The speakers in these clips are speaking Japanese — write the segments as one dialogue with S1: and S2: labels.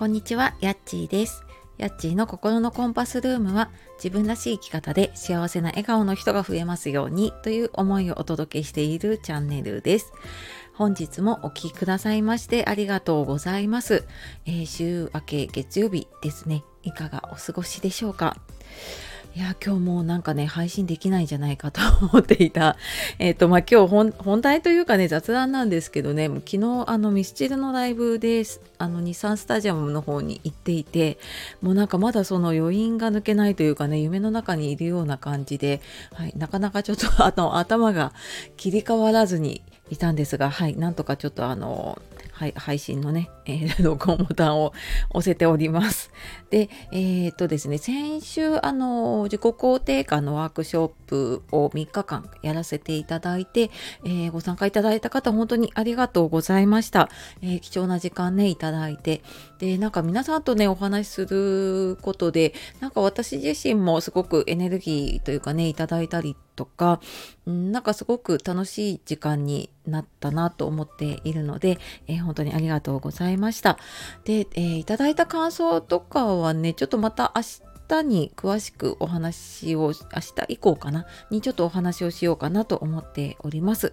S1: こんにちは、やっちーです。やっちーの心のコンパスルームは自分らしい生き方で幸せな笑顔の人が増えますようにという思いをお届けしているチャンネルです。本日もお聴きくださいましてありがとうございます。えー週明け月曜日ですね。いかがお過ごしでしょうか？いや今日もなんかね配信できないんじゃないかと思っていた。えっ、とまあ今日本題というかね雑談なんですけどね昨日あのミスチルのライブであの日産スタジアムの方に行っていてもうなんかまだその余韻が抜けないというかね夢の中にいるような感じで、はい、なかなかちょっとあの頭が切り替わらずにいたんですがはいなんとかちょっとあのはい、配信のね、えー、録音ボタンを押せております。で、えーっとですね、先週、あの、自己肯定感のワークショップを3日間やらせていただいて、えーご参加いただいた方、本当にありがとうございました。えー貴重な時間ね、いただいて。で、なんか皆さんとね、お話しすることで、なんか私自身もすごくエネルギーというかね、いただいたりとか、んなんかすごく楽しい時間になったなと思っているので、えー本当にありがとうございました。で、えーいただいた感想とかはね、ちょっとまた明日に詳しくお話を、明日以降かな、にちょっとお話をしようかなと思っております。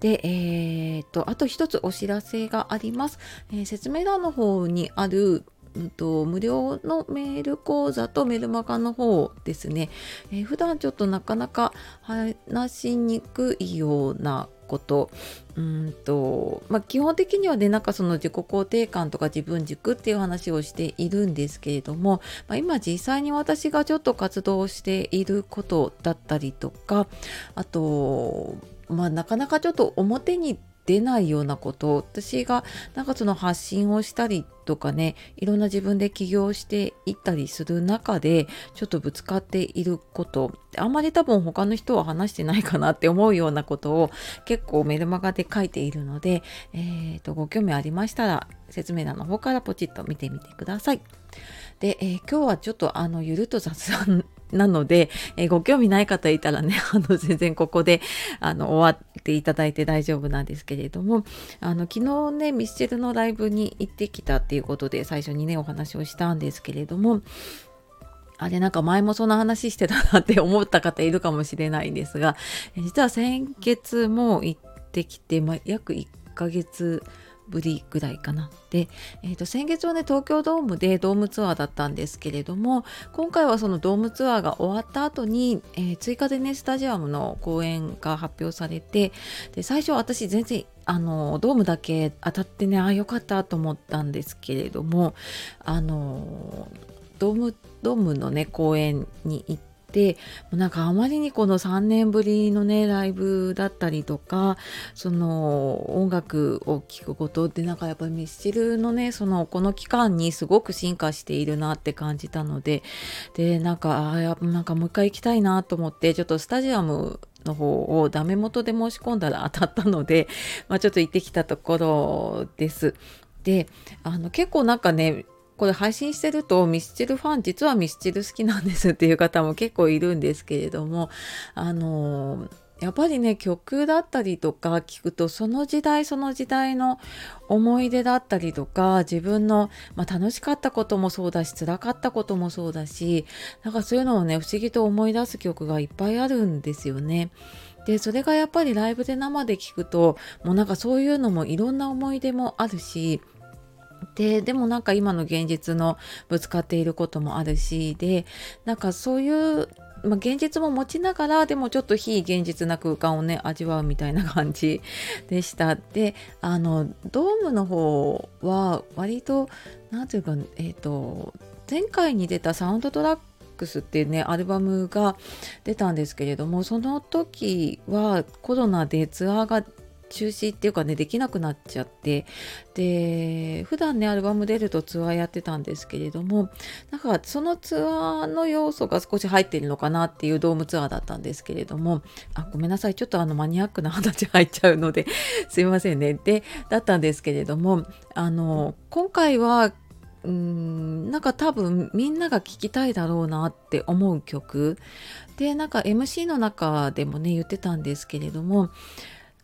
S1: で、えーっと、あと一つお知らせがあります。えー説明欄の方にある、うんと、無料のメール講座とメルマガの方ですね、えー普段ちょっとなかなか話しにくいようなこと。うんと、まあ、基本的にはねなんかその自己肯定感とか自分軸っていう話をしているんですけれども、まあ、今実際に私がちょっと活動していることだったりとかあと、まあ、なかなかちょっと表に出ないようなこと私がなんかその発信をしたりとかねいろんな自分で起業していったりする中でちょっとぶつかっていることあんまり多分他の人は話してないかなって思うようなことを結構メルマガで書いているので、えー、とご興味ありましたら説明欄の方からポチッと見てみてください。で、えー今日はちょっとあのゆるっと雑談なので、えーご興味ない方いたらね、あの全然ここであの終わっていただいて大丈夫なんですけれども、あの昨日ね、ミスチルのライブに行ってきたっていうことで最初にね、お話をしたんですけれども、あれなんか前もその話してたなって思った方いるかもしれないんですが、実は先月も行ってきて、まあ、約1ヶ月ぶりぐらいかな。で、えーと先月はね東京ドームでドームツアーだったんですけれども今回はそのドームツアーが終わった後に、えー追加でねスタジアムの公演が発表されてで最初私全然あのドームだけ当たってねああよかったと思ったんですけれどもあのドームドームのね公演に行ってもうなんかあまりにこの3年ぶりのねライブだったりとかその音楽を聴くことってなんかやっぱりミスチルのねそのこの期間にすごく進化しているなって感じたのででなんかあやなんかもう一回行きたいなと思ってちょっとスタジアムの方をダメ元で申し込んだら 当たったので、まあ、ちょっと行ってきたところです。であの結構なんかねこれ配信してるとミスチルファン実はミスチル好きなんですっていう方も結構いるんですけれどもあのやっぱりね曲だったりとか聞くとその時代その時代の思い出だったりとか自分の、まあ、楽しかったこともそうだし辛かったこともそうだしなんかそういうのをね不思議と思い出す曲がいっぱいあるんですよね。でそれがやっぱりライブで生で聞くともうなんかそういうのもいろんな思い出もあるしででもなんか今の現実のぶつかっていることもあるしでなんかそういう、まあ、現実も持ちながらでもちょっと非現実な空間をね味わうみたいな感じ でした。であのドームの方は割と何ていうかえっ、と前回に出たサウンドトラックスっていうねアルバムが出たんですけれどもその時はコロナでツアーが中止っていうかねできなくなっちゃってで普段ねアルバム出るとツアーやってたんですけれどもなんかそのツアーの要素が少し入ってるのかなっていうドームツアーだったんですけれどもあごめんなさいちょっとあのマニアックな話入っちゃうので すいませんね。でだったんですけれどもあの今回はうーんなんか多分みんなが聴きたいだろうなって思う曲。でなんか MC の中でもね言ってたんですけれども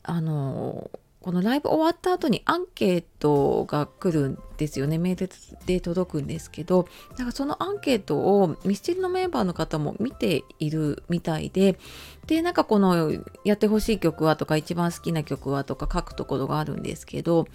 S1: あのこのライブ終わった後にアンケートが来るんですよね。メールで届くんですけどなんかそのアンケートをミスチルのメンバーの方も見ているみたいででなんかこのやってほしい曲はとか一番好きな曲はとか書くところがあるんですけど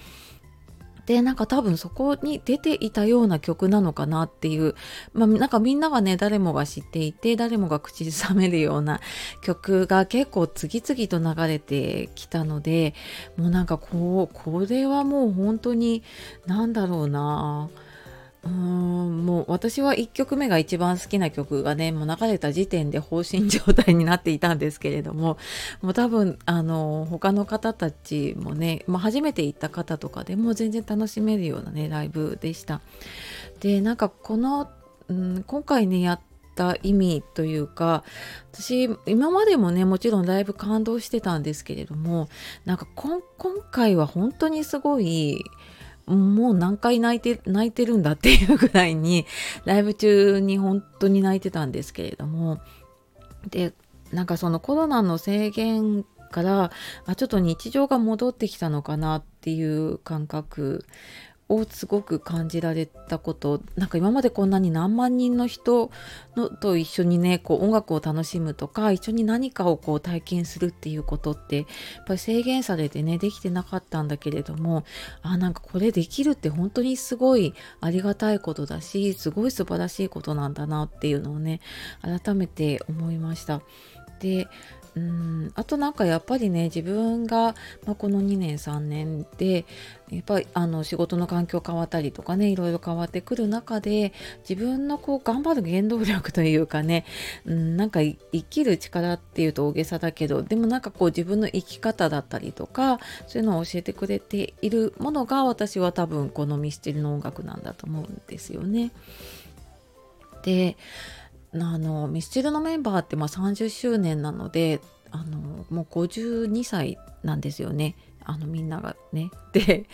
S1: でなんか多分そこに出ていたような曲なのかなっていう、まあ、なんかみんながね誰もが知っていて誰もが口ずさめるような曲が結構次々と流れてきたのでもうなんかこうこれはもう本当に何だろうな。うーんもう私は1曲目が一番好きな曲がねもう流れた時点で放心状態になっていたんですけれどももう多分あの他の方たちもね、まあ、初めて行った方とかでも全然楽しめるようなねライブでした。でなんかこの、うん、今回ねやった意味というか私今までもねもちろんライブ感動してたんですけれどもなんか今回は本当にすごいもう何回泣いて、泣いてるんだっていうぐらいに、ライブ中に本当に泣いてたんですけれども、で、なんかそのコロナの制限からあちょっと日常が戻ってきたのかなっていう感覚をすごく感じられたことなんか今までこんなに何万人の人のと一緒にねこう音楽を楽しむとか一緒に何かをこう体験するっていうことってやっぱり制限されてねできてなかったんだけれどもあなんかこれできるって本当にすごいありがたいことだしすごい素晴らしいことなんだなっていうのをね改めて思いました。でうんあとなんかやっぱりね自分が、まあ、この2年3年でやっぱりあの仕事の環境変わったりとかねいろいろ変わってくる中で自分のこう頑張る原動力というかね、うん、なんか生きる力っていうと大げさだけどでもなんかこう自分の生き方だったりとかそういうのを教えてくれているものが私は多分このミスチルの音楽なんだと思うんですよね。であのミスチルのメンバーってまあ30周年なのであのもう52歳なんですよね。あのみんながね。で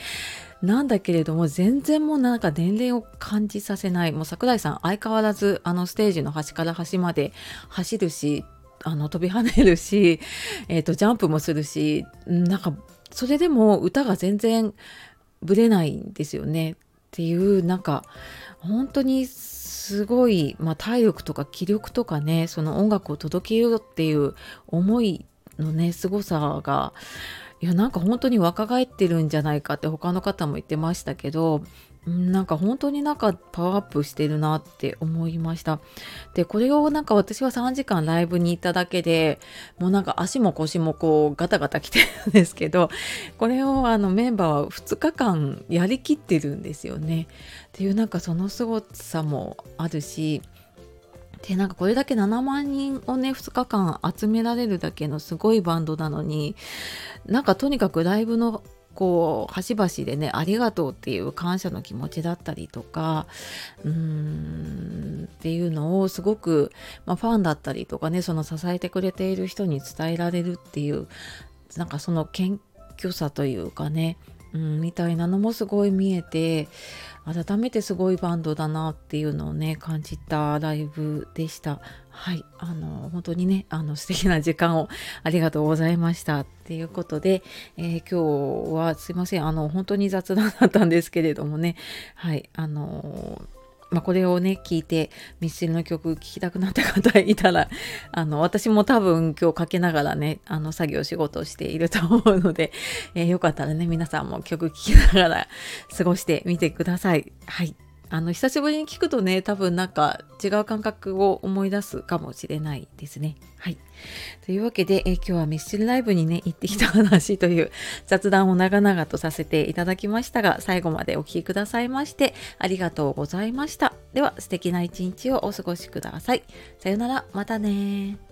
S1: なんだけれども全然もうなんか年齢を感じさせない。もう桜井さん相変わらずあのステージの端から端まで走るしあの飛び跳ねるし、えーと、ジャンプもするしなんかそれでも歌が全然ぶれないんですよね。っていうなんか本当にすごい、まあ、体力とか気力とかねその音楽を届けようっていう思いのねすごさがいやなんか本当に若返ってるんじゃないかって他の方も言ってましたけどなんか本当になんかパワーアップしてるなって思いました。で、これをなんか私は3時間ライブに行っただけでもうなんか足も腰もこうガタガタきてるんですけど、これをあのメンバーは2日間やりきってるんですよね。っていうなんかその凄さもあるし、でなんかこれだけ7万人をね2日間集められるだけのすごいバンドなのになんかとにかくライブのこう端々でねありがとうっていう感謝の気持ちだったりとかうーんっていうのをすごく、まあ、ファンだったりとかねその支えてくれている人に伝えられるっていうなんかその謙虚さというかねうん、みたいなのもすごい見えて改めてすごいバンドだなっていうのをね感じたライブでした。はいあの本当にねあの素敵な時間をありがとうございましたっていうことで、えー、今日はすいませんあの本当に雑談だったんですけれどもねはいあのーまあ、これをね聞いてミスチルの曲聴きたくなった方いたら あの私も多分今日かけながらねあの作業仕事をしていると思うので、えー、よかったらね皆さんも曲聴きながら過ごしてみてください。はいあの久しぶりに聞くとね多分なんか違う感覚を思い出すかもしれないですね。はい。というわけで、え今日はミスチルライブにね行ってきた話という 雑談を長々とさせていただきましたが最後までお聴きくださいましてありがとうございました。では素敵な一日をお過ごしください。さよならまたね